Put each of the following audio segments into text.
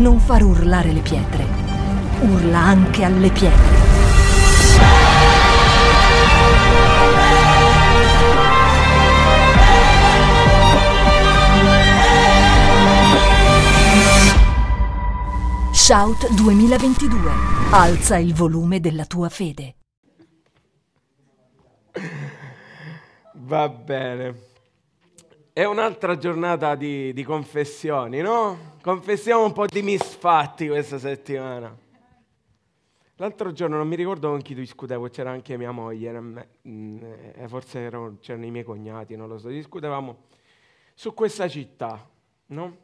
non far urlare le pietre. Urla anche alle pietre. Shout 2022. Alza il volume della tua fede. Va bene. È un'altra giornata di, di confessioni, no? Confessiamo un po' di misfatti questa settimana. L'altro giorno non mi ricordo con chi discutevo, c'era anche mia moglie, mm, eh, forse erano, c'erano i miei cognati, non lo so, discutevamo su questa città, no?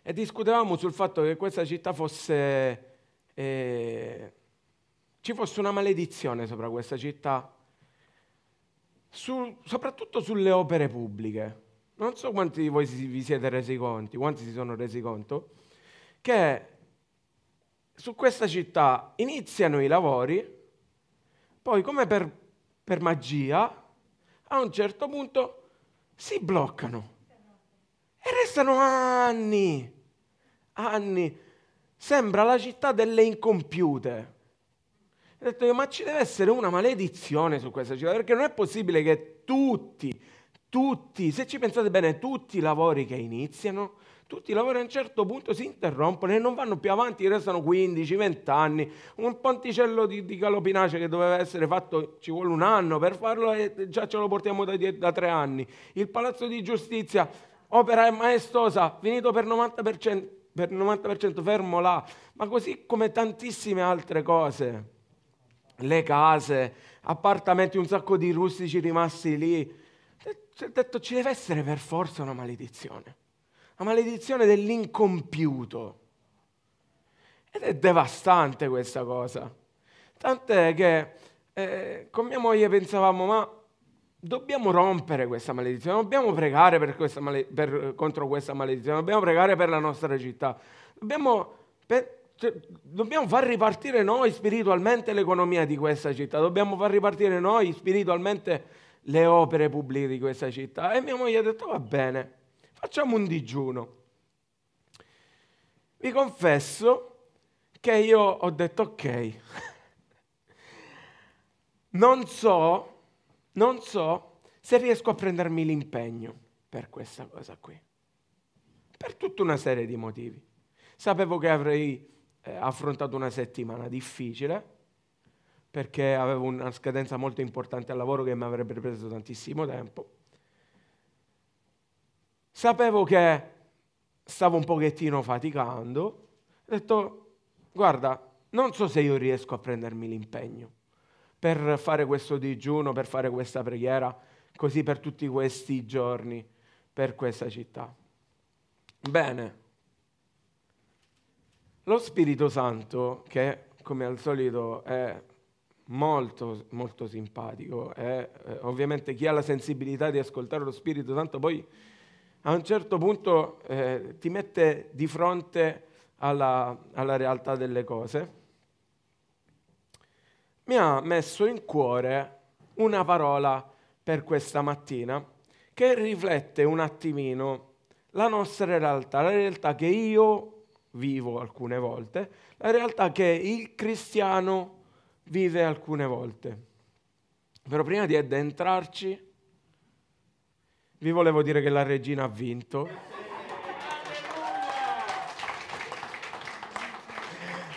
E discutevamo sul fatto che questa città fosse, eh, ci fosse una maledizione sopra questa città su, soprattutto sulle opere pubbliche. Non so quanti di voi vi siete resi conto, quanti si sono resi conto, che su questa città iniziano i lavori, poi come per, per magia, a un certo punto si bloccano e restano anni, anni. Sembra la città delle incompiute. Ho detto ma ci deve essere una maledizione su questa città, perché non è possibile che tutti, tutti, se ci pensate bene, tutti i lavori che iniziano, tutti i lavori a un certo punto si interrompono e non vanno più avanti, restano 15, 20 anni. Un ponticello di, di calopinace che doveva essere fatto, ci vuole un anno per farlo e già ce lo portiamo da, da tre anni. Il palazzo di giustizia, opera maestosa, finito per 90%, per 90% fermo là, ma così come tantissime altre cose le case, appartamenti, un sacco di rustici rimasti lì. Ho detto ci deve essere per forza una maledizione, la maledizione dell'incompiuto. Ed è devastante questa cosa. Tant'è che eh, con mia moglie pensavamo, ma dobbiamo rompere questa maledizione, dobbiamo pregare per questa male- per, contro questa maledizione, dobbiamo pregare per la nostra città, dobbiamo... Per, cioè, dobbiamo far ripartire noi spiritualmente l'economia di questa città, dobbiamo far ripartire noi spiritualmente le opere pubbliche di questa città. E mia moglie ha detto va bene, facciamo un digiuno. Vi confesso che io ho detto ok, non so, non so se riesco a prendermi l'impegno per questa cosa qui, per tutta una serie di motivi. Sapevo che avrei eh, affrontato una settimana difficile perché avevo una scadenza molto importante al lavoro che mi avrebbe preso tantissimo tempo. Sapevo che stavo un pochettino faticando. Ho detto, guarda, non so se io riesco a prendermi l'impegno per fare questo digiuno, per fare questa preghiera, così per tutti questi giorni, per questa città. Bene, lo Spirito Santo, che come al solito è molto, molto simpatico, e eh, ovviamente chi ha la sensibilità di ascoltare lo Spirito Santo poi a un certo punto eh, ti mette di fronte alla, alla realtà delle cose, mi ha messo in cuore una parola per questa mattina che riflette un attimino la nostra realtà, la realtà che io vivo alcune volte, la realtà che il cristiano vive alcune volte. Però prima di addentrarci, vi volevo dire che la regina ha vinto.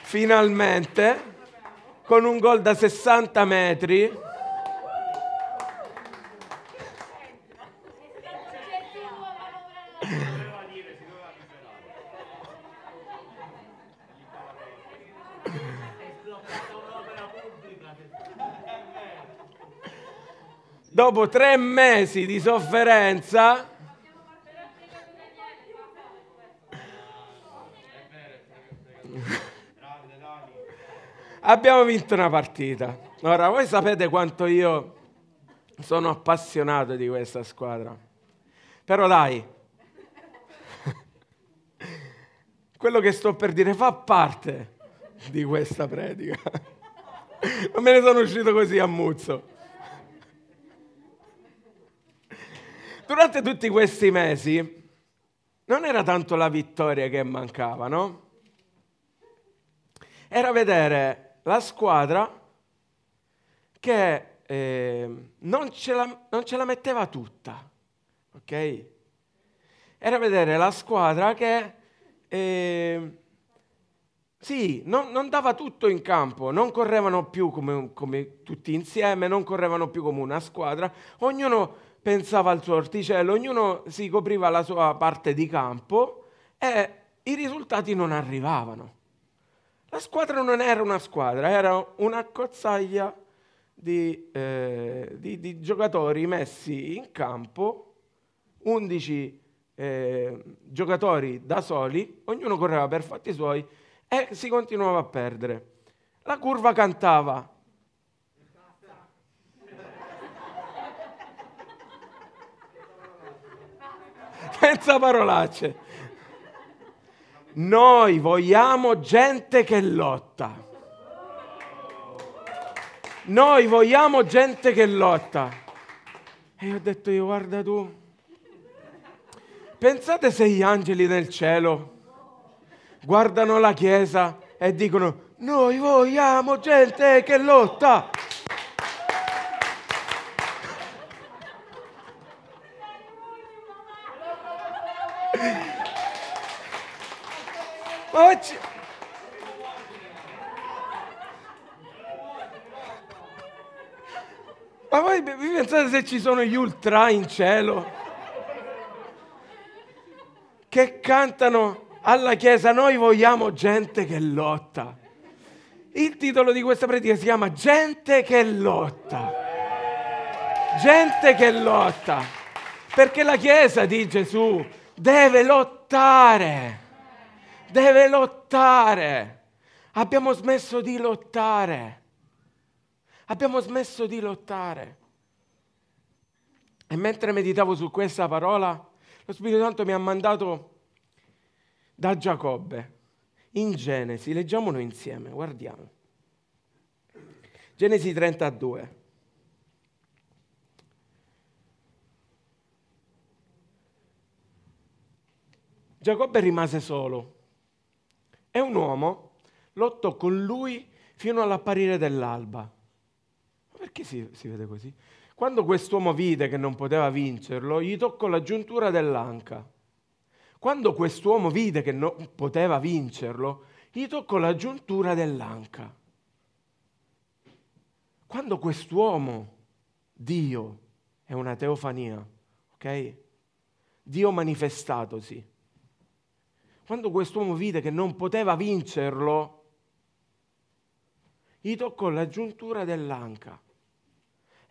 Finalmente, con un gol da 60 metri, dopo tre mesi di sofferenza, abbiamo vinto una partita. Ora, voi sapete quanto io sono appassionato di questa squadra. Però dai, quello che sto per dire fa parte di questa predica. Non me ne sono uscito così a muzzo. Durante tutti questi mesi non era tanto la vittoria che mancava, no? Era vedere la squadra che eh, non, ce la, non, ce la, metteva tutta, ok? Era vedere la squadra che eh, sì, non, non, dava tutto in campo, non correvano più come, come, tutti insieme, non correvano più come una squadra, ognuno pensava al suo orticello, ognuno si copriva la sua parte di campo e i risultati non arrivavano. La squadra non era una squadra, era una cozzaglia di, eh, di, di giocatori messi in campo, 11 eh, giocatori da soli, ognuno correva per fatti suoi e si continuava a perdere. La curva cantava. Senza parolacce. Noi vogliamo gente che lotta. Noi vogliamo gente che lotta. E ho detto io, guarda tu, pensate se gli angeli nel cielo guardano la Chiesa e dicono noi vogliamo gente che lotta. Oggi... Ma voi vi pensate se ci sono gli ultra in cielo che cantano alla Chiesa noi vogliamo gente che lotta. Il titolo di questa predica si chiama Gente che lotta. Gente che lotta. Perché la Chiesa di Gesù deve lottare. Deve lottare. Abbiamo smesso di lottare. Abbiamo smesso di lottare. E mentre meditavo su questa parola, lo Spirito Santo mi ha mandato da Giacobbe in Genesi, leggiamolo insieme, guardiamo. Genesi 32. Giacobbe rimase solo e un uomo lottò con lui fino all'apparire dell'alba. Perché si, si vede così? Quando quest'uomo vide che non poteva vincerlo, gli toccò la giuntura dell'anca quando quest'uomo vide che non poteva vincerlo, gli toccò la giuntura dell'anca. Quando quest'uomo, Dio, è una teofania, ok? Dio manifestatosi. Quando quest'uomo vide che non poteva vincerlo, gli toccò la giuntura dell'anca.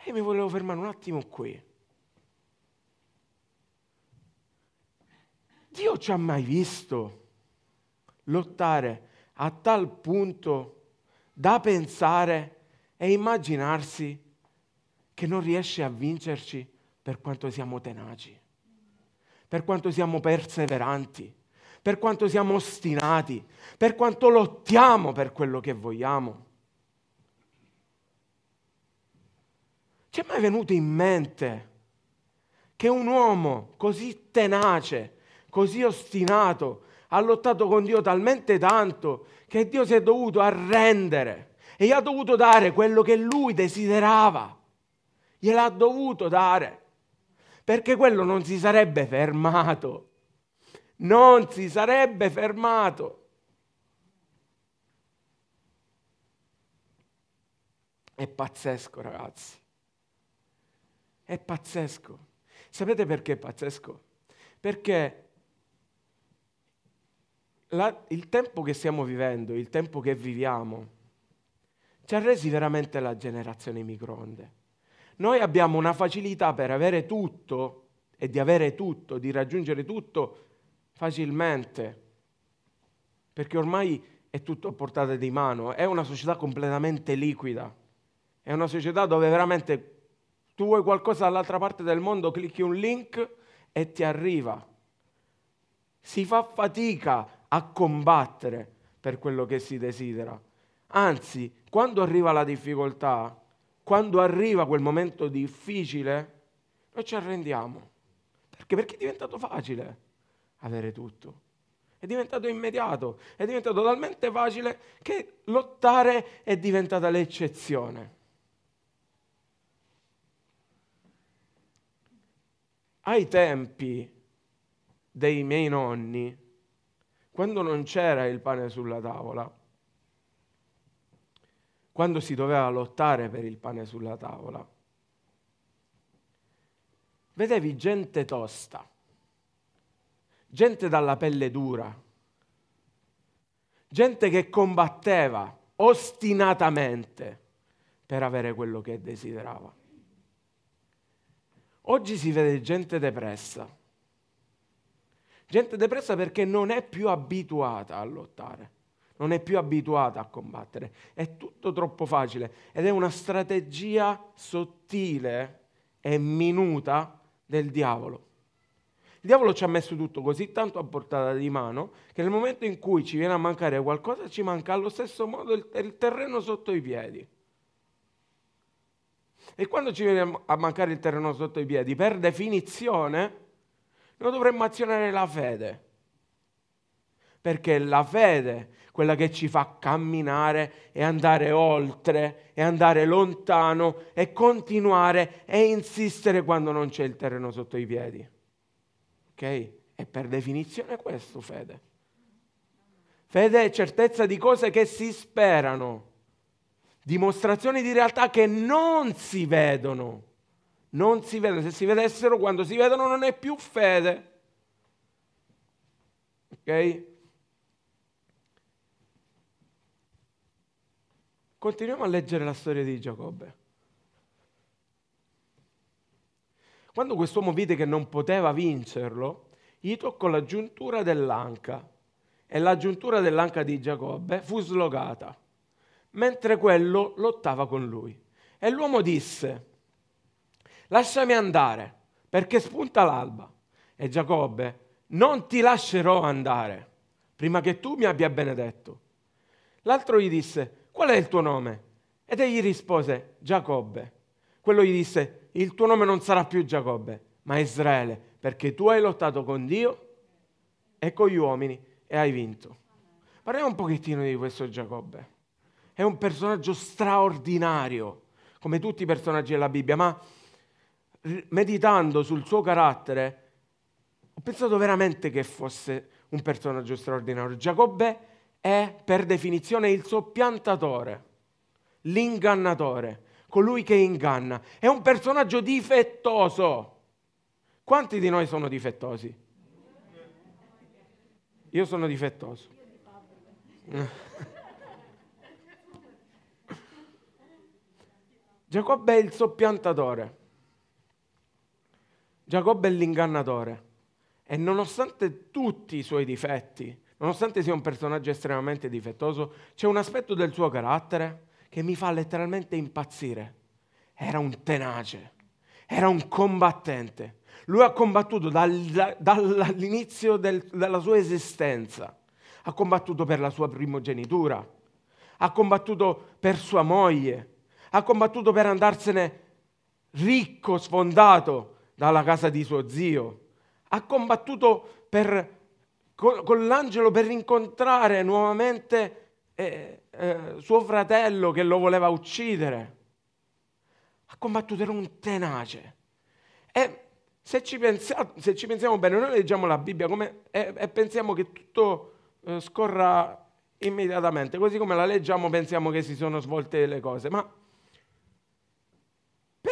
E mi volevo fermare un attimo qui. Dio ci ha mai visto lottare a tal punto da pensare e immaginarsi che non riesce a vincerci per quanto siamo tenaci, per quanto siamo perseveranti, per quanto siamo ostinati, per quanto lottiamo per quello che vogliamo. Ci è mai venuto in mente che un uomo così tenace, così ostinato, ha lottato con Dio talmente tanto che Dio si è dovuto arrendere e gli ha dovuto dare quello che lui desiderava. Gliel'ha dovuto dare, perché quello non si sarebbe fermato. Non si sarebbe fermato. È pazzesco, ragazzi. È pazzesco. Sapete perché è pazzesco? Perché la, il tempo che stiamo vivendo, il tempo che viviamo, ci ha resi veramente la generazione microonde. Noi abbiamo una facilità per avere tutto e di avere tutto, di raggiungere tutto facilmente, perché ormai è tutto a portata di mano, è una società completamente liquida, è una società dove veramente tu vuoi qualcosa dall'altra parte del mondo, clicchi un link e ti arriva. Si fa fatica a combattere per quello che si desidera. Anzi, quando arriva la difficoltà, quando arriva quel momento difficile, noi ci arrendiamo. Perché? Perché è diventato facile. avere tutto. È diventato immediato, è diventato talmente facile che lottare è diventata l'eccezione. Ai tempi dei miei nonni, quando non c'era il pane sulla tavola, quando si doveva lottare per il pane sulla tavola, vedevi gente tosta, gente dalla pelle dura, gente che combatteva ostinatamente per avere quello che desiderava. Oggi si vede gente depressa, gente depressa perché non è più abituata a lottare non è più abituata a combattere, è tutto troppo facile ed è una strategia sottile e minuta del diavolo. Il diavolo ci ha messo tutto così tanto a portata di mano che nel momento in cui ci viene a mancare qualcosa ci manca allo stesso modo il, terreno sotto i piedi. E quando ci viene a mancare il terreno sotto i piedi, per definizione, noi dovremmo azionare la fede. Perché la fede quella che ci fa camminare e andare oltre e andare lontano e continuare e insistere quando non c'è il terreno sotto i piedi. Ok? È per definizione questo fede. Fede è certezza di cose che si sperano, dimostrazioni di realtà che non si vedono. Non si vedono, se si vedessero quando si vedono non è più fede. Ok? Continuiamo a leggere la storia di Giacobbe. Quando quest'uomo vide che non poteva vincerlo, gli toccò la giuntura dell'anca e la giuntura dell'anca di Giacobbe fu slogata, mentre quello lottava con lui. E l'uomo disse, lasciami andare, perché spunta l'alba. E Giacobbe, non ti lascerò andare, prima che tu mi abbia benedetto. L'altro gli disse, qual è il tuo nome? Ed egli rispose, Giacobbe. Quello gli disse, il tuo nome non sarà più Giacobbe, ma Israele, perché tu hai lottato con Dio e con gli uomini e hai vinto. Parliamo un pochettino di questo Giacobbe. È un personaggio straordinario, come tutti i personaggi della Bibbia, ma meditando sul suo carattere, ho pensato veramente che fosse un personaggio straordinario. Giacobbe è per definizione il soppiantatore, l'ingannatore, colui che inganna. È un personaggio difettoso. Quanti di noi sono difettosi? Io sono difettoso. Giacobbe è il soppiantatore. Giacobbe è l'ingannatore. E nonostante tutti i suoi difetti, nonostante sia un personaggio estremamente difettoso, c'è un aspetto del suo carattere che mi fa letteralmente impazzire. Era un tenace, era un combattente. Lui ha combattuto dal, dall'inizio del, della sua esistenza, ha combattuto per la sua primogenitura, ha combattuto per sua moglie, ha combattuto per andarsene ricco, sfondato dalla casa di suo zio, ha combattuto per con, con l'angelo per incontrare nuovamente eh, eh, suo fratello che lo voleva uccidere. Ha combattuto, era un tenace. E se ci, pensiamo, se ci pensiamo bene, noi leggiamo la Bibbia come, e, e pensiamo che tutto eh, scorra immediatamente, così come la leggiamo pensiamo che si sono svolte le cose. Ma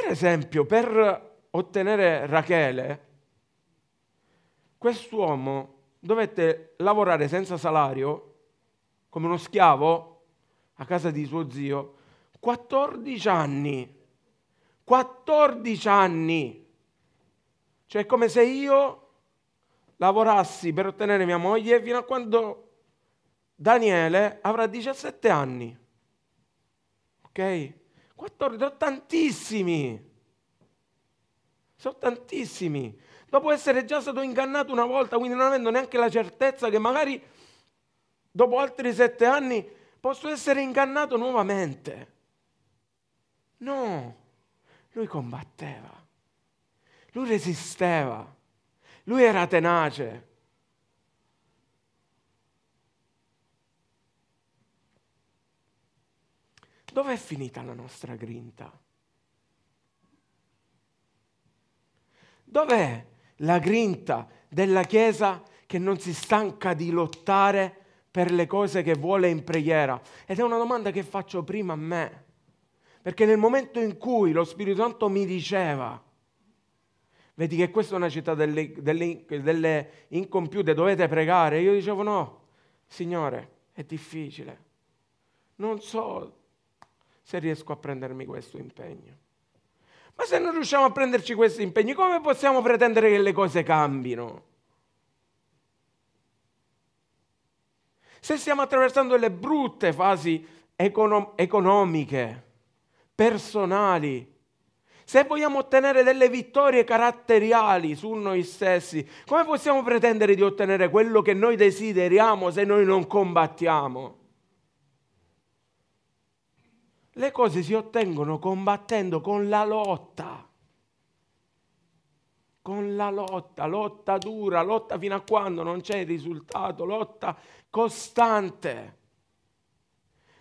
per esempio, per ottenere Rachele, quest'uomo dovette lavorare senza salario, come uno schiavo, a casa di suo zio, 14 anni. 14 anni. Cioè è come se io lavorassi per ottenere mia moglie fino a quando Daniele avrà 17 anni. Ok? 14, sono tantissimi. Sono tantissimi dopo essere già stato ingannato una volta, quindi non avendo neanche la certezza che magari dopo altri sette anni posso essere ingannato nuovamente. No, lui combatteva, lui resisteva, lui era tenace. Dov'è finita la nostra grinta? Dov'è la grinta della Chiesa che non si stanca di lottare per le cose che vuole in preghiera? Ed è una domanda che faccio prima a me. Perché nel momento in cui lo Spirito Santo mi diceva, vedi che questa è una città delle, delle, delle incompiute, dovete pregare, io dicevo no, Signore, è difficile. Non so se riesco a prendermi questo impegno. Ma se non riusciamo a prenderci questi impegni, come possiamo pretendere che le cose cambino? Se stiamo attraversando delle brutte fasi econom- economiche, personali, se vogliamo ottenere delle vittorie caratteriali su noi stessi, come possiamo pretendere di ottenere quello che noi desideriamo se noi non combattiamo? Le cose si ottengono combattendo con la lotta. Con la lotta, lotta dura, lotta fino a quando non c'è il risultato, lotta costante.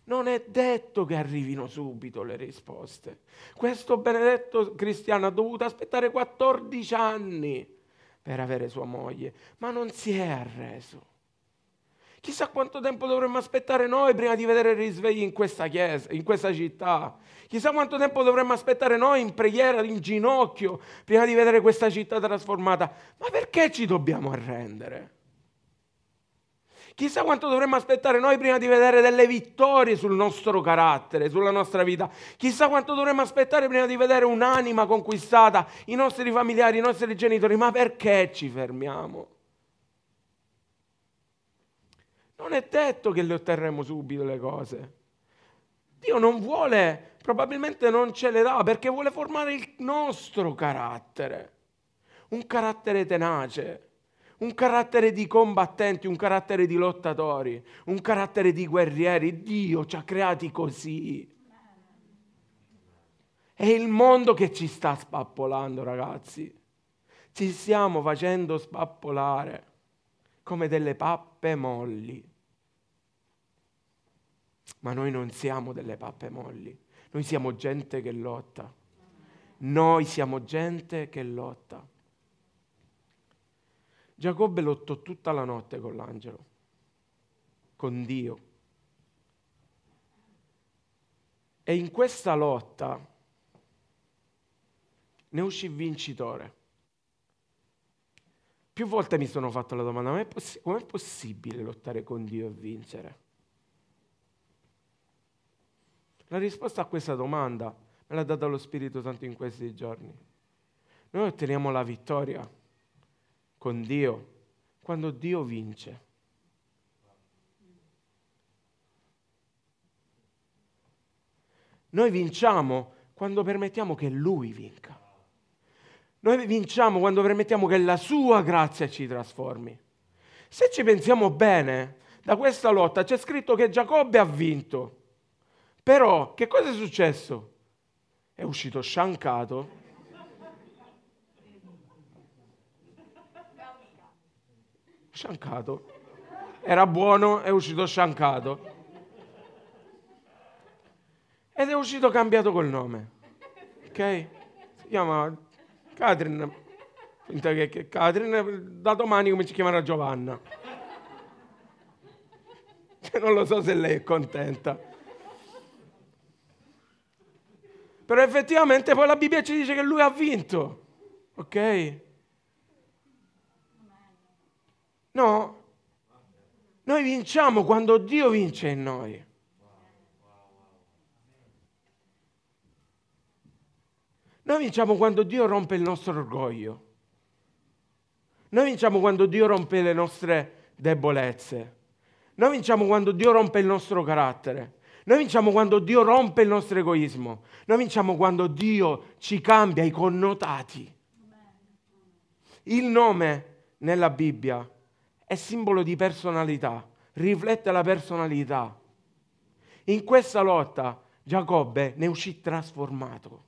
Non è detto che arrivino subito le risposte. Questo benedetto cristiano ha dovuto aspettare 14 anni per avere sua moglie, ma non si è arreso. Chissà quanto tempo dovremmo aspettare noi prima di vedere risvegli in questa chiesa, in questa città. Chissà quanto tempo dovremmo aspettare noi in preghiera, in ginocchio, prima di vedere questa città trasformata. Ma perché ci dobbiamo arrendere? Chissà quanto dovremmo aspettare noi prima di vedere delle vittorie sul nostro carattere, sulla nostra vita. Chissà quanto dovremmo aspettare prima di vedere un'anima conquistata, i nostri familiari, i nostri genitori. Ma perché ci fermiamo? Non è detto che le otterremo subito le cose. Dio non vuole, probabilmente non ce le dà perché vuole formare il nostro carattere. Un carattere tenace un carattere di combattenti, un carattere di lottatori, un carattere di guerrieri. Dio ci ha creati così. È il mondo che ci sta spappolando, ragazzi. Ci stiamo facendo spappolare come delle pappe molli. Ma noi non siamo delle pappe molli, noi siamo gente che lotta. Noi siamo gente che lotta. Giacobbe lottò tutta la notte con l'angelo, con Dio. E in questa lotta ne uscì vincitore. Più volte mi sono fatto la domanda, ma com'è possibile lottare con Dio e vincere? La risposta a questa domanda me l'ha data lo Spirito Santo in questi giorni. Noi otteniamo la vittoria con Dio quando Dio vince. Noi vinciamo quando permettiamo che Lui vinca. Noi vinciamo quando permettiamo che la Sua grazia ci trasformi. Se ci pensiamo bene, da questa lotta c'è scritto che Giacobbe ha vinto. Però che cosa è successo? È uscito sciancato Sciancato. Era buono, è uscito sciancato. Ed è uscito cambiato col nome. Ok? Si chiama Catherine. Finta che, che da domani come ci chiamerà Giovanna. Non lo so se lei è contenta. Però effettivamente poi la Bibbia ci dice che lui ha vinto. Ok? No, noi vinciamo quando Dio vince in noi. Noi vinciamo quando Dio rompe il nostro orgoglio. Noi vinciamo quando Dio rompe le nostre debolezze. Noi vinciamo quando Dio rompe il nostro carattere. Noi vinciamo quando Dio rompe il nostro egoismo. Noi vinciamo quando Dio ci cambia i connotati. Il nome nella Bibbia è simbolo di personalità, riflette la personalità. In questa lotta Giacobbe ne uscì trasformato,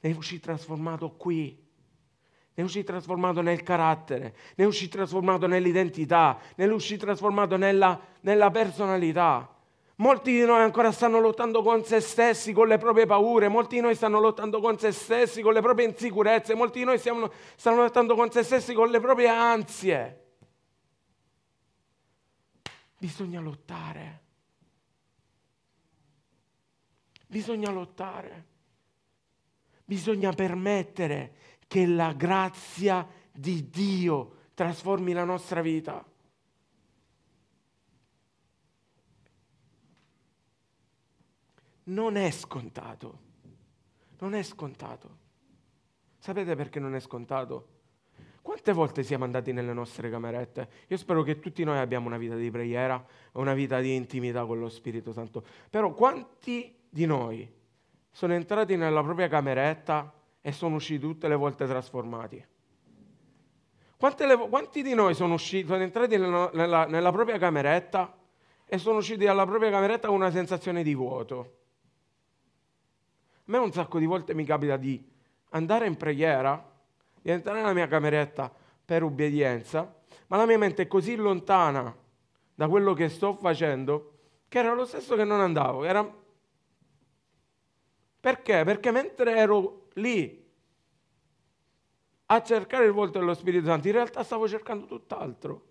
ne uscì trasformato qui, ne uscì trasformato nel carattere, ne uscì trasformato nell'identità, ne uscì trasformato nella, nella personalità. Molti di noi ancora stanno lottando con se stessi, con le proprie paure, molti di noi stanno lottando con se stessi, con le proprie insicurezze, molti di noi stiamo, stanno lottando con se stessi, con le proprie ansie. Bisogna lottare. Bisogna lottare. Bisogna permettere che la grazia di Dio trasformi la nostra vita. Non è scontato. Non è scontato. Sapete perché non è scontato? Quante volte siamo andati nelle nostre camerette? Io spero che tutti noi abbiamo una vita di preghiera, una vita di intimità con lo Spirito Santo. Però quanti di noi sono entrati nella propria cameretta e sono usciti tutte le volte trasformati? Le, quanti di noi sono, usciti, sono entrati nella, nella, nella propria cameretta e sono usciti dalla propria cameretta con una sensazione di vuoto? A me un sacco di volte mi capita di andare in preghiera, di entrare nella mia cameretta per ubbidienza, ma la mia mente è così lontana da quello che sto facendo che era lo stesso che non andavo. Era... Perché? Perché mentre ero lì a cercare il volto dello Spirito Santo, in realtà stavo cercando tutt'altro.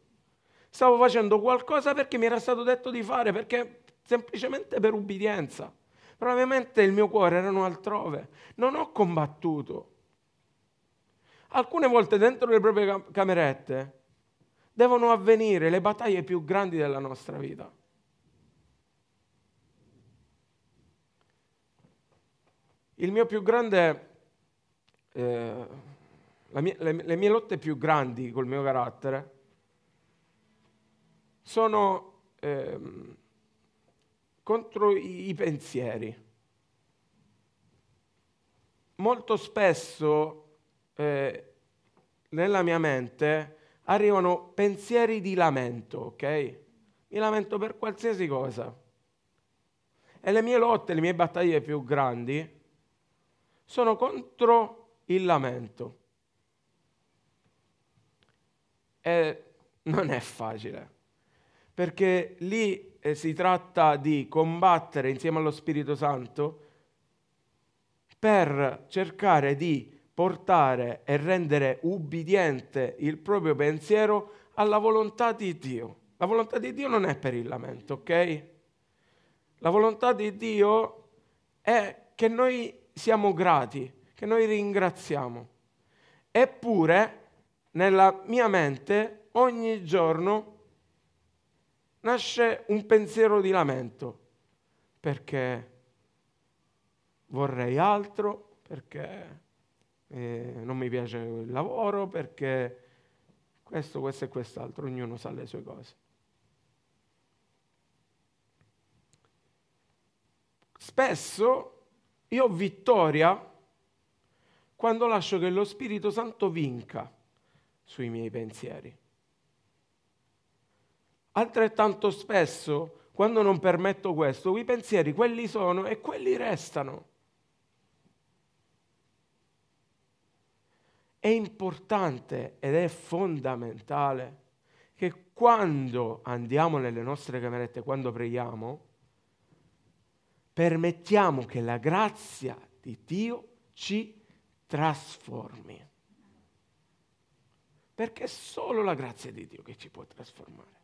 Stavo facendo qualcosa perché mi era stato detto di fare, perché semplicemente per ubbidienza. Probabilmente il mio cuore erano altrove. Non ho combattuto. Alcune volte dentro le proprie camerette devono avvenire le battaglie più grandi della nostra vita. Il mio più grande, eh, mia, le, le mie lotte più grandi col mio carattere sono eh, contro i, pensieri. Molto spesso eh, nella mia mente arrivano pensieri di lamento, ok? Mi lamento per qualsiasi cosa. E le mie lotte, le mie battaglie più grandi sono contro il lamento. E non è facile, perché lì eh, si tratta di combattere insieme allo Spirito Santo per cercare di portare e rendere ubbidiente il proprio pensiero alla volontà di Dio. La volontà di Dio non è per il lamento, ok? La volontà di Dio è che noi siamo grati, che noi ringraziamo. Eppure, nella mia mente, ogni giorno nasce un pensiero di lamento, perché vorrei altro, perché eh, non mi piace il lavoro, perché questo, questo e quest'altro, ognuno sa le sue cose. Spesso io ho vittoria quando lascio che lo Spirito Santo vinca sui miei pensieri. Altrettanto spesso, quando non permetto questo, i pensieri quelli sono e quelli restano. È importante ed è fondamentale che quando andiamo nelle nostre camerette, quando preghiamo, permettiamo che la grazia di Dio ci trasformi. Perché è solo la grazia di Dio che ci può trasformare.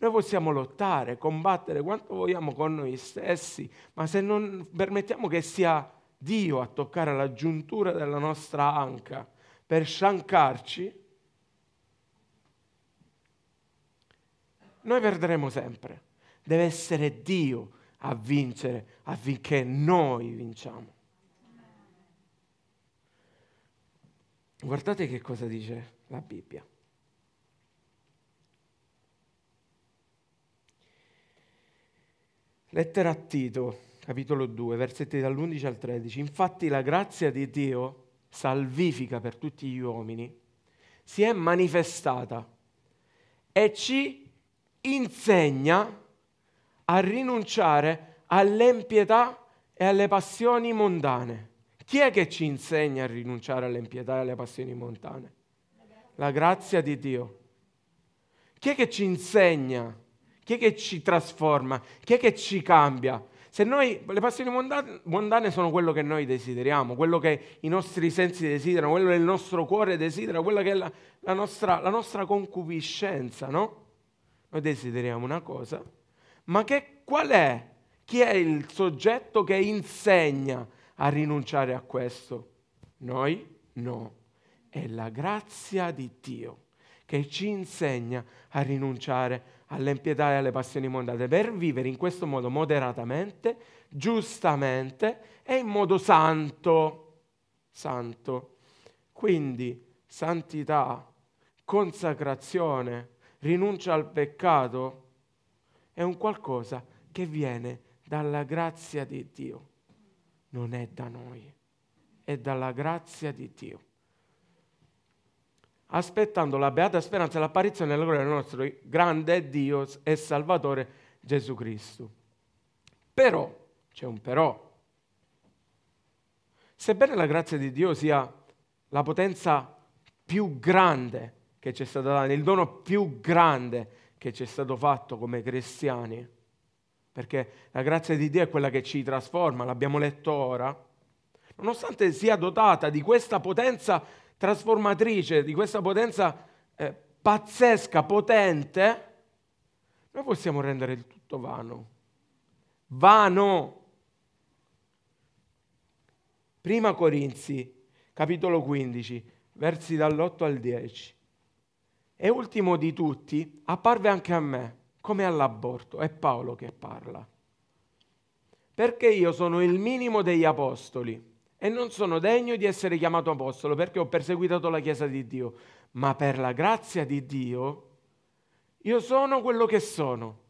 Noi possiamo lottare, combattere quanto vogliamo con noi stessi, ma se non permettiamo che sia Dio a toccare la giuntura della nostra anca per sciancarci, noi perderemo sempre. Deve essere Dio a vincere affinché noi vinciamo. Guardate che cosa dice la Bibbia. Lettera a Tito, capitolo 2, versetti dall'11 al 13. Infatti la grazia di Dio, salvifica per tutti gli uomini, si è manifestata e ci insegna a rinunciare all'empietà e alle passioni mondane. Chi è che ci insegna a rinunciare all'empietà e alle passioni mondane? La grazia di Dio. Chi è che ci insegna Chi è che ci trasforma? Chi è che ci cambia? Se noi, le passioni mondane, sono quello che noi desideriamo, quello che i nostri sensi desiderano, quello che il nostro cuore desidera, quella che è la, la, nostra, la nostra, concupiscenza, no? Noi desideriamo una cosa, ma che, qual è? Chi è il soggetto che insegna a rinunciare a questo? Noi? No. È la grazia di Dio che ci insegna a rinunciare all'impietà e alle passioni mondane per vivere in questo modo moderatamente, giustamente e in modo santo. Santo. Quindi santità, consacrazione, rinuncia al peccato è un qualcosa che viene dalla grazia di Dio, non è da noi, è dalla grazia di Dio aspettando la beata speranza e l'apparizione della gloria del nostro grande Dio e Salvatore Gesù Cristo. Però, c'è un però, sebbene la grazia di Dio sia la potenza più grande che ci è stata data, il dono più grande che ci è stato fatto come cristiani, perché la grazia di Dio è quella che ci trasforma, l'abbiamo letto ora, nonostante sia dotata di questa potenza trasformatrice, di questa potenza eh, pazzesca, potente, noi possiamo rendere il tutto vano. Vano. Prima Corinzi, capitolo 15, versi dall'8 al 10. E ultimo di tutti, apparve anche a me, come all'aborto, è Paolo che parla. Perché io sono il minimo degli apostoli e non sono degno di essere chiamato apostolo perché ho perseguitato la Chiesa di Dio, ma per la grazia di Dio io sono quello che sono.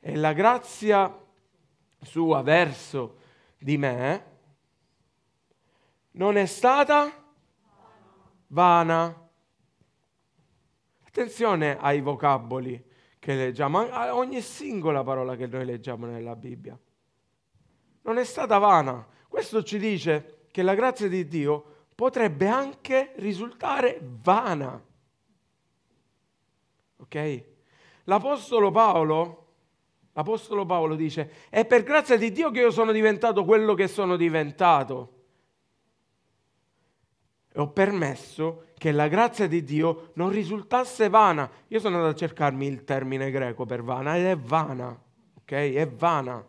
E la grazia sua verso di me non è stata vana. Attenzione ai vocaboli che leggiamo, a ogni singola parola che noi leggiamo nella Bibbia. Non è stata vana questo ci dice che la grazia di Dio potrebbe anche risultare vana. Ok? L'Apostolo Paolo, l'Apostolo Paolo dice, è per grazia di Dio che io sono diventato quello che sono diventato. E ho permesso che la grazia di Dio non risultasse vana. Io sono andato a cercarmi il termine greco per vana ed è vana, ok? È vana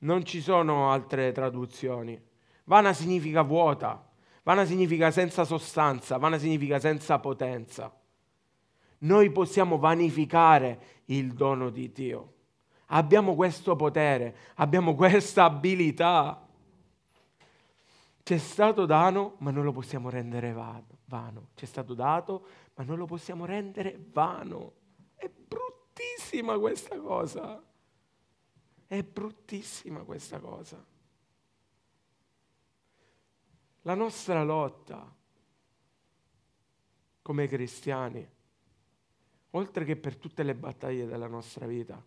non ci sono altre traduzioni. Vana significa vuota, vana significa senza sostanza, vana significa senza potenza. Noi possiamo vanificare il dono di Dio. Abbiamo questo potere, abbiamo questa abilità. Ci è stato dato, ma non lo possiamo rendere vano. Ci è stato dato, ma non lo possiamo rendere vano. È bruttissima questa cosa. È bruttissima questa cosa. La nostra lotta come cristiani, oltre che per tutte le battaglie della nostra vita,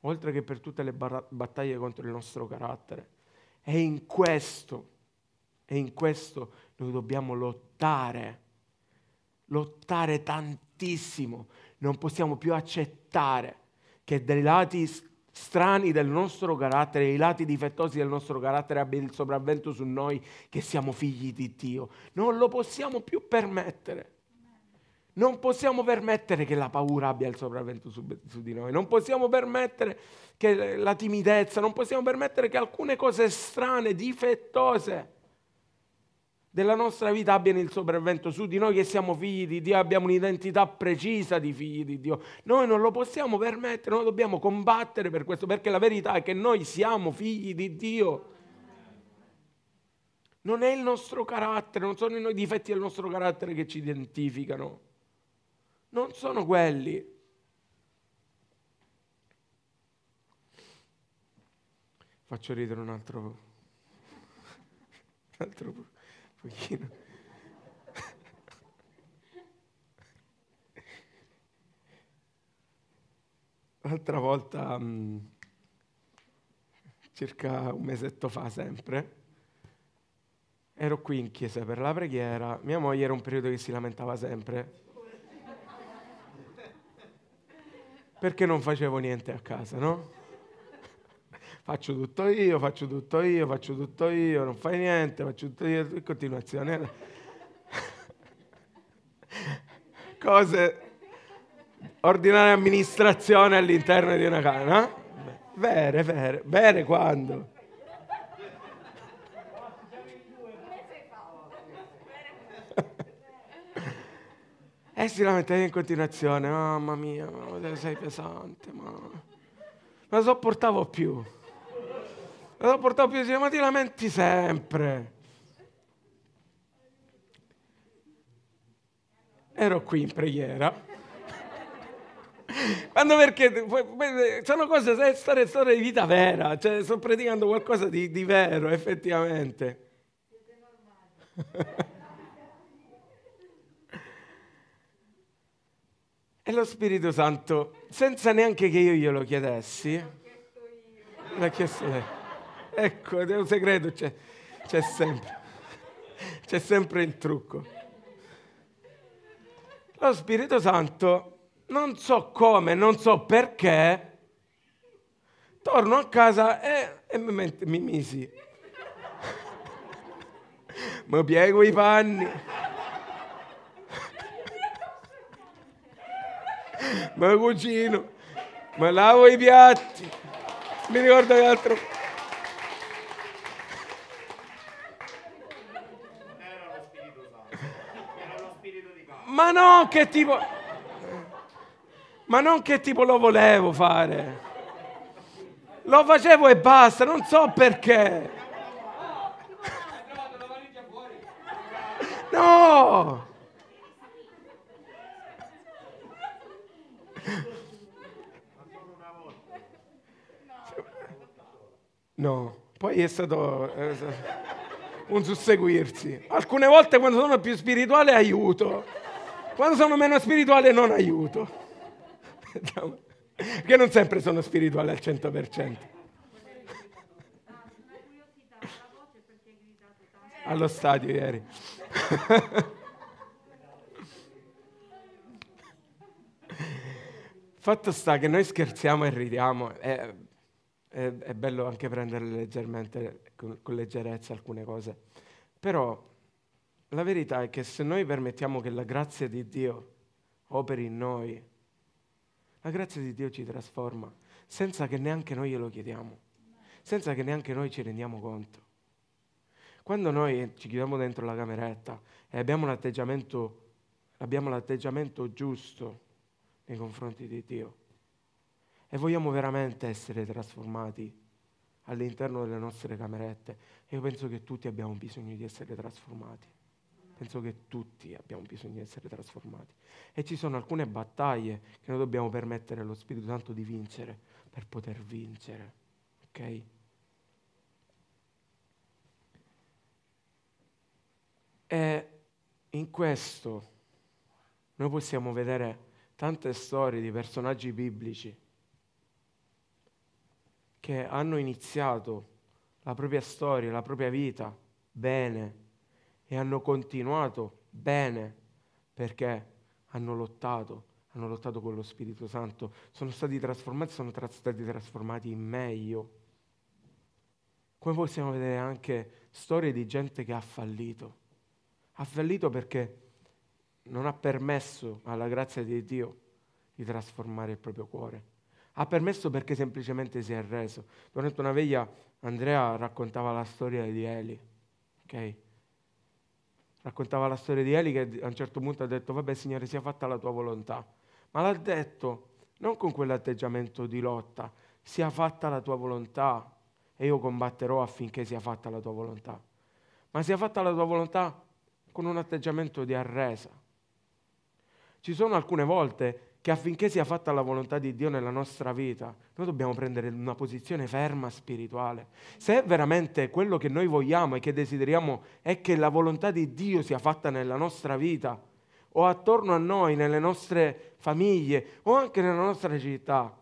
oltre che per tutte le battaglie contro il nostro carattere, è in questo, è in questo noi dobbiamo lottare, lottare tantissimo. Non possiamo più accettare che dai lati strani del nostro carattere, i lati difettosi del nostro carattere abbiano il sopravvento su noi che siamo figli di Dio. Non lo possiamo più permettere. Non possiamo permettere che la paura abbia il sopravvento su, su, di noi, non possiamo permettere che la timidezza, non possiamo permettere che alcune cose strane, difettose, della nostra vita abbiano il sopravvento su di noi che siamo figli di Dio, abbiamo un'identità precisa di figli di Dio. Noi non lo possiamo permettere, noi dobbiamo combattere per questo, perché la verità è che noi siamo figli di Dio. Non è il nostro carattere, non sono i difetti del nostro carattere che ci identificano. Non sono quelli. Faccio ridere un altro, un altro pochino. L'altra volta, mm, circa un mesetto fa sempre, ero qui in chiesa per la preghiera, mia moglie era un periodo che si lamentava sempre. perché non facevo niente a casa, no? Faccio tutto io, faccio tutto io, faccio tutto io, non fai niente, faccio tutto io, in continuazione. Cose, ordinare amministrazione all'interno di una casa, no? Vere, vere, vere quando? E si lamentava in continuazione, mamma mia, sei pesante, ma non la sopportavo più. La sopportavo più, ma ti lamenti sempre. Ero qui in preghiera. Quando perché sono cose, storie, storie di vita vera, cioè sto predicando qualcosa di, di vero, effettivamente. E lo Spirito Santo, senza neanche che io glielo chiedessi, l'ha chiesto lei. Ecco, è un segreto, c'è, c'è sempre. C'è sempre il trucco. Lo Spirito Santo, non so come, non so perché, torno a casa e, e mi, mi misi. mi piego i panni. mi cucino, mi lavo i piatti, mi ricordo che altro... Ma non che tipo... Ma non che tipo lo volevo fare. Lo facevo e basta, non so perché. No! No, poi è stato un susseguirsi. Alcune volte quando sono più spirituale aiuto, quando sono meno spirituale non aiuto. Perché non sempre sono spirituale al 100%. Allo stadio ieri. Fatto sta che noi scherziamo e ridiamo. Eh, è, è bello anche prendere leggermente, con, con leggerezza alcune cose. Però la verità è che se noi permettiamo che la grazia di Dio operi in noi, la grazia di Dio ci trasforma senza che neanche noi glielo chiediamo, senza che neanche noi ci rendiamo conto. Quando noi ci chiudiamo dentro la cameretta e abbiamo l'atteggiamento, abbiamo l'atteggiamento giusto nei confronti di Dio, e vogliamo veramente essere trasformati all'interno delle nostre camerette. Io penso che tutti abbiamo bisogno di essere trasformati. Penso che tutti abbiamo bisogno di essere trasformati. E ci sono alcune battaglie che noi dobbiamo permettere allo Spirito Santo di vincere per poter vincere. Ok? E in questo noi possiamo vedere tante storie di personaggi biblici che hanno iniziato la propria storia, la propria vita bene e hanno continuato bene perché hanno lottato, hanno lottato con lo Spirito Santo, sono stati trasformati, sono tra- stati trasformati in meglio. Come possiamo vedere anche storie di gente che ha fallito. Ha fallito perché non ha permesso alla grazia di Dio di trasformare il proprio cuore ha permesso perché semplicemente si è reso. Durante una veglia Andrea raccontava la storia di Eli, ok? Raccontava la storia di Eli che a un certo punto ha detto, vabbè Signore, sia fatta la tua volontà. Ma l'ha detto non con quell'atteggiamento di lotta, sia fatta la tua volontà e io combatterò affinché sia fatta la tua volontà. Ma sia fatta la tua volontà con un atteggiamento di arresa. Ci sono alcune volte che affinché sia fatta la volontà di Dio nella nostra vita, noi dobbiamo prendere una posizione ferma spirituale. Se veramente quello che noi vogliamo e che desideriamo è che la volontà di Dio sia fatta nella nostra vita, o attorno a noi, nelle nostre famiglie, o anche nella nostra città,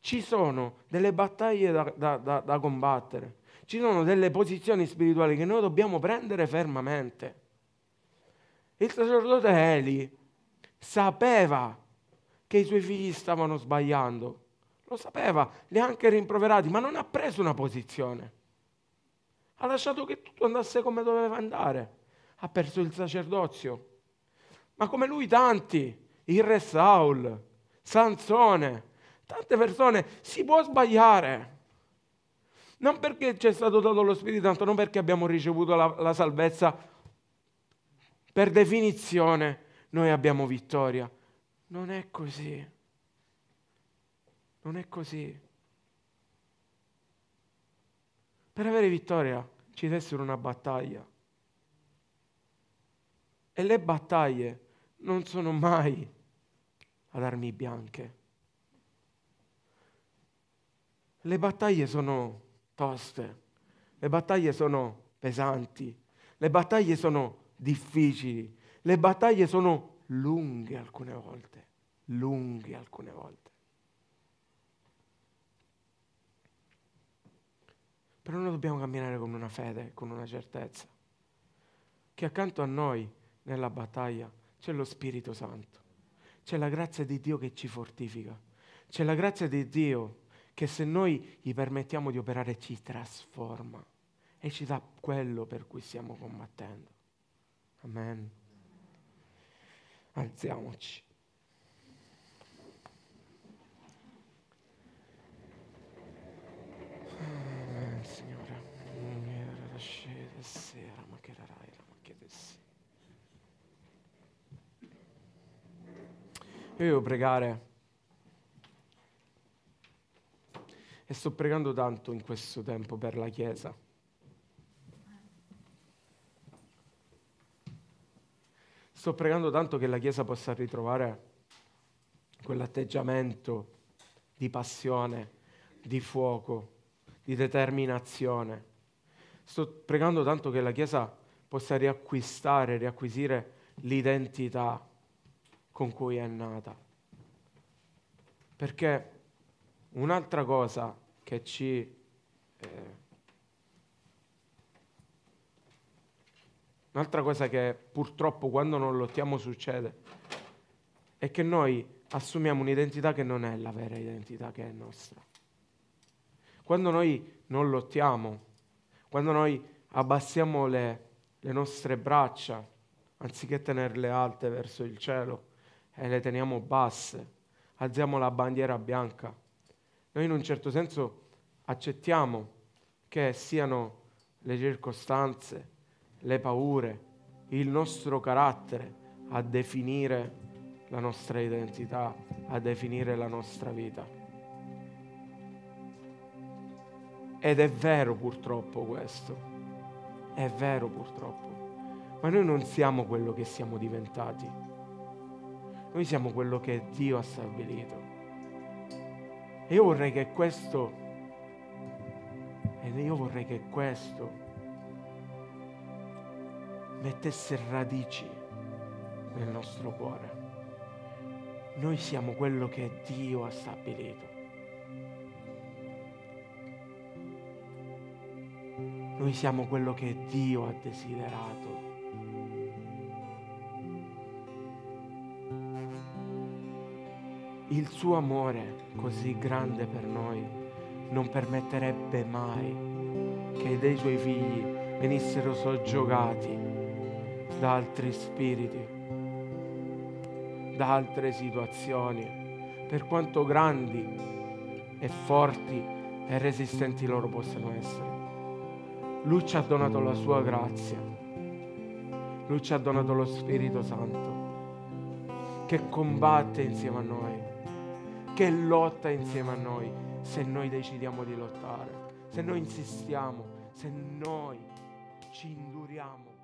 ci sono delle battaglie da, da, da, da combattere, ci sono delle posizioni spirituali che noi dobbiamo prendere fermamente. Il sacerdote Eli sapeva che i suoi figli stavano sbagliando. Lo sapeva, li ha anche rimproverati, ma non ha preso una posizione. Ha lasciato che tutto andasse come doveva andare. Ha perso il sacerdozio. Ma come lui tanti, il re Saul, Sansone, tante persone, si può sbagliare. Non perché ci è stato dato lo Spirito Santo, non perché abbiamo ricevuto la, la salvezza, per definizione noi abbiamo vittoria. Non è così. Non è così. Per avere vittoria ci deve essere una battaglia. E le battaglie non sono mai ad armi bianche. Le battaglie sono toste, le battaglie sono pesanti, le battaglie sono difficili, le battaglie sono lunghe alcune volte, lunghe alcune volte. Però noi dobbiamo camminare con una fede, con una certezza, che accanto a noi nella battaglia c'è lo Spirito Santo, c'è la grazia di Dio che ci fortifica, c'è la grazia di Dio che se noi gli permettiamo di operare ci trasforma e ci dà quello per cui stiamo combattendo. Amen. Alziamoci. Amen, Signore. Sera, ma che rarai, ma che Io devo pregare e sto pregando tanto in questo tempo per la Chiesa. Sto pregando tanto che la Chiesa possa ritrovare quell'atteggiamento di passione, di fuoco, di determinazione. Sto pregando tanto che la Chiesa possa riacquistare, riacquisire l'identità con cui è nata. Perché un'altra cosa che ci... Eh, Un'altra cosa che purtroppo quando non lottiamo succede è che noi assumiamo un'identità che non è la vera identità che è nostra. Quando noi non lottiamo, quando noi abbassiamo le, le nostre braccia, anziché tenerle alte verso il cielo, e le teniamo basse, alziamo la bandiera bianca, noi in un certo senso accettiamo che siano le circostanze, le paure, il nostro carattere a definire la nostra identità, a definire la nostra vita. Ed è vero purtroppo questo, è vero purtroppo, ma noi non siamo quello che siamo diventati, noi siamo quello che Dio ha stabilito. E io vorrei che questo, ed io vorrei che questo mettesse radici nel nostro cuore. Noi siamo quello che Dio ha stabilito. Noi siamo quello che Dio ha desiderato. Il suo amore così grande per noi non permetterebbe mai che dei suoi figli venissero soggiogati da altri spiriti, da altre situazioni, per quanto grandi e forti e resistenti loro possano essere. Lui ci ha donato la sua grazia, lui ci ha donato lo Spirito Santo che combatte insieme a noi, che lotta insieme a noi se noi decidiamo di lottare, se noi insistiamo, se noi ci induriamo.